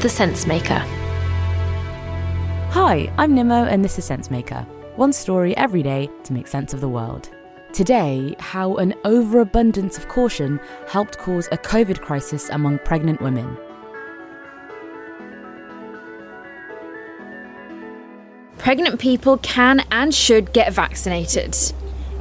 The Sense Maker. Hi, I'm Nimo, and this is Sensemaker. One story every day to make sense of the world. Today, how an overabundance of caution helped cause a COVID crisis among pregnant women. Pregnant people can and should get vaccinated.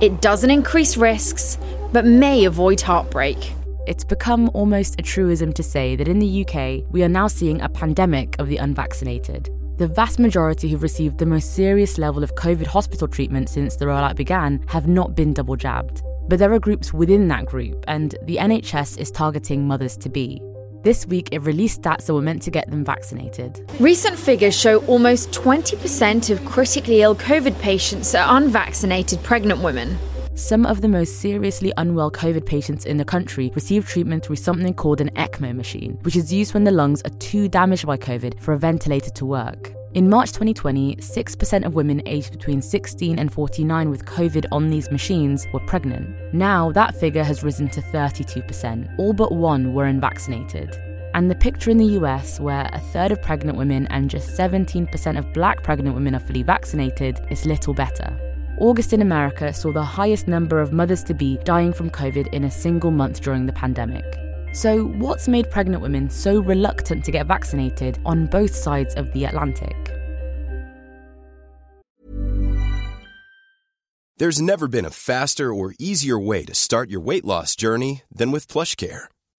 It doesn't increase risks, but may avoid heartbreak. It's become almost a truism to say that in the UK, we are now seeing a pandemic of the unvaccinated. The vast majority who've received the most serious level of COVID hospital treatment since the rollout began have not been double jabbed. But there are groups within that group, and the NHS is targeting mothers to be. This week, it released stats that were meant to get them vaccinated. Recent figures show almost 20% of critically ill COVID patients are unvaccinated pregnant women. Some of the most seriously unwell COVID patients in the country receive treatment through something called an ECMO machine, which is used when the lungs are too damaged by COVID for a ventilator to work. In March 2020, 6% of women aged between 16 and 49 with COVID on these machines were pregnant. Now, that figure has risen to 32%. All but one were unvaccinated. And the picture in the US, where a third of pregnant women and just 17% of black pregnant women are fully vaccinated, is little better. August in America saw the highest number of mothers to be dying from COVID in a single month during the pandemic. So, what's made pregnant women so reluctant to get vaccinated on both sides of the Atlantic? There's never been a faster or easier way to start your weight loss journey than with PlushCare.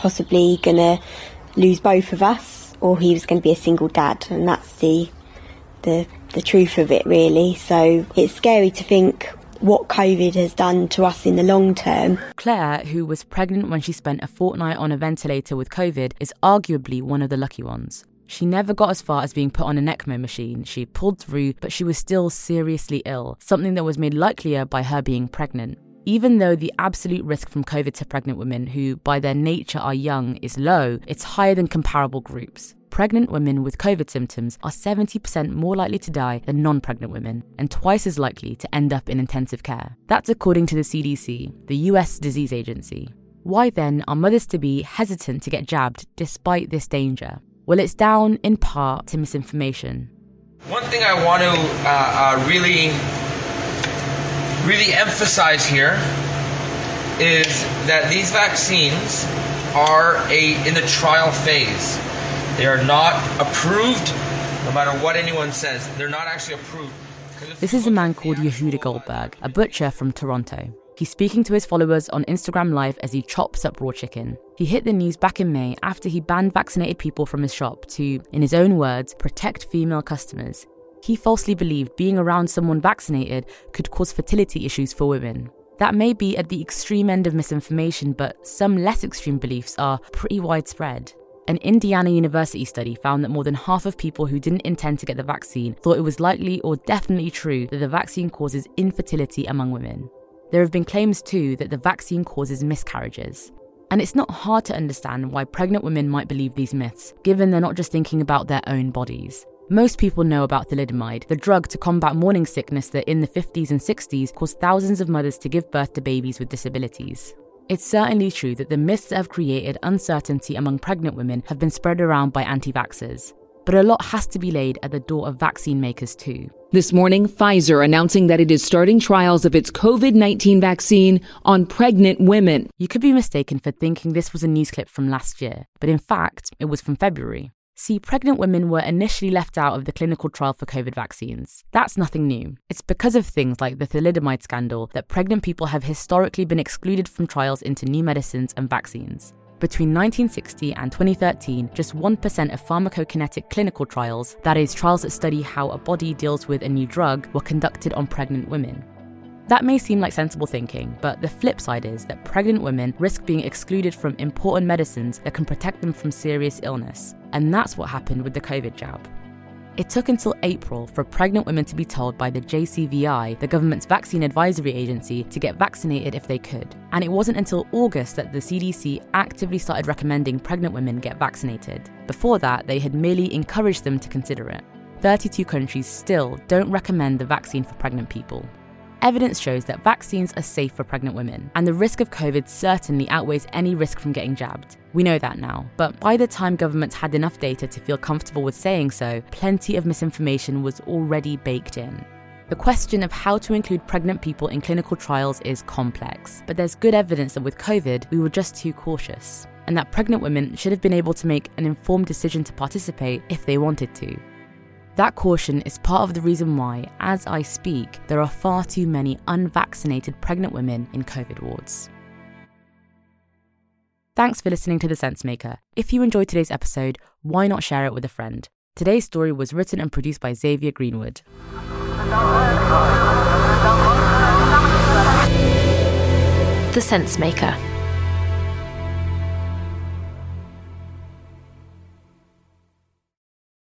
possibly going to lose both of us or he was going to be a single dad and that's the the the truth of it really so it's scary to think what covid has done to us in the long term Claire, who was pregnant when she spent a fortnight on a ventilator with COVID, is arguably one of the lucky ones. She never got as far as being put on an ECMO machine. She pulled through, but she was still seriously ill, something that was made likelier by her being pregnant. Even though the absolute risk from COVID to pregnant women, who by their nature are young, is low, it's higher than comparable groups. Pregnant women with COVID symptoms are 70% more likely to die than non pregnant women, and twice as likely to end up in intensive care. That's according to the CDC, the US Disease Agency. Why then are mothers to be hesitant to get jabbed despite this danger? Well, it's down in part to misinformation. One thing I want to uh, uh, really, really emphasize here is that these vaccines are a in the trial phase. They are not approved, no matter what anyone says. They're not actually approved. This is a man called Yehuda Goldberg, a butcher from Toronto. He's speaking to his followers on Instagram Live as he chops up raw chicken. He hit the news back in May after he banned vaccinated people from his shop to, in his own words, protect female customers. He falsely believed being around someone vaccinated could cause fertility issues for women. That may be at the extreme end of misinformation, but some less extreme beliefs are pretty widespread. An Indiana University study found that more than half of people who didn't intend to get the vaccine thought it was likely or definitely true that the vaccine causes infertility among women. There have been claims too that the vaccine causes miscarriages. And it's not hard to understand why pregnant women might believe these myths, given they're not just thinking about their own bodies. Most people know about thalidomide, the drug to combat morning sickness that in the 50s and 60s caused thousands of mothers to give birth to babies with disabilities. It's certainly true that the myths that have created uncertainty among pregnant women have been spread around by anti vaxxers. But a lot has to be laid at the door of vaccine makers too. This morning, Pfizer announcing that it is starting trials of its COVID 19 vaccine on pregnant women. You could be mistaken for thinking this was a news clip from last year, but in fact, it was from February. See, pregnant women were initially left out of the clinical trial for COVID vaccines. That's nothing new. It's because of things like the thalidomide scandal that pregnant people have historically been excluded from trials into new medicines and vaccines. Between 1960 and 2013, just 1% of pharmacokinetic clinical trials, that is, trials that study how a body deals with a new drug, were conducted on pregnant women. That may seem like sensible thinking, but the flip side is that pregnant women risk being excluded from important medicines that can protect them from serious illness. And that's what happened with the COVID jab. It took until April for pregnant women to be told by the JCVI, the government's vaccine advisory agency, to get vaccinated if they could. And it wasn't until August that the CDC actively started recommending pregnant women get vaccinated. Before that, they had merely encouraged them to consider it. 32 countries still don't recommend the vaccine for pregnant people. Evidence shows that vaccines are safe for pregnant women, and the risk of COVID certainly outweighs any risk from getting jabbed. We know that now, but by the time governments had enough data to feel comfortable with saying so, plenty of misinformation was already baked in. The question of how to include pregnant people in clinical trials is complex, but there's good evidence that with COVID, we were just too cautious, and that pregnant women should have been able to make an informed decision to participate if they wanted to. That caution is part of the reason why, as I speak, there are far too many unvaccinated pregnant women in COVID wards. Thanks for listening to The Sense Maker. If you enjoyed today's episode, why not share it with a friend? Today's story was written and produced by Xavier Greenwood. The Sense Maker.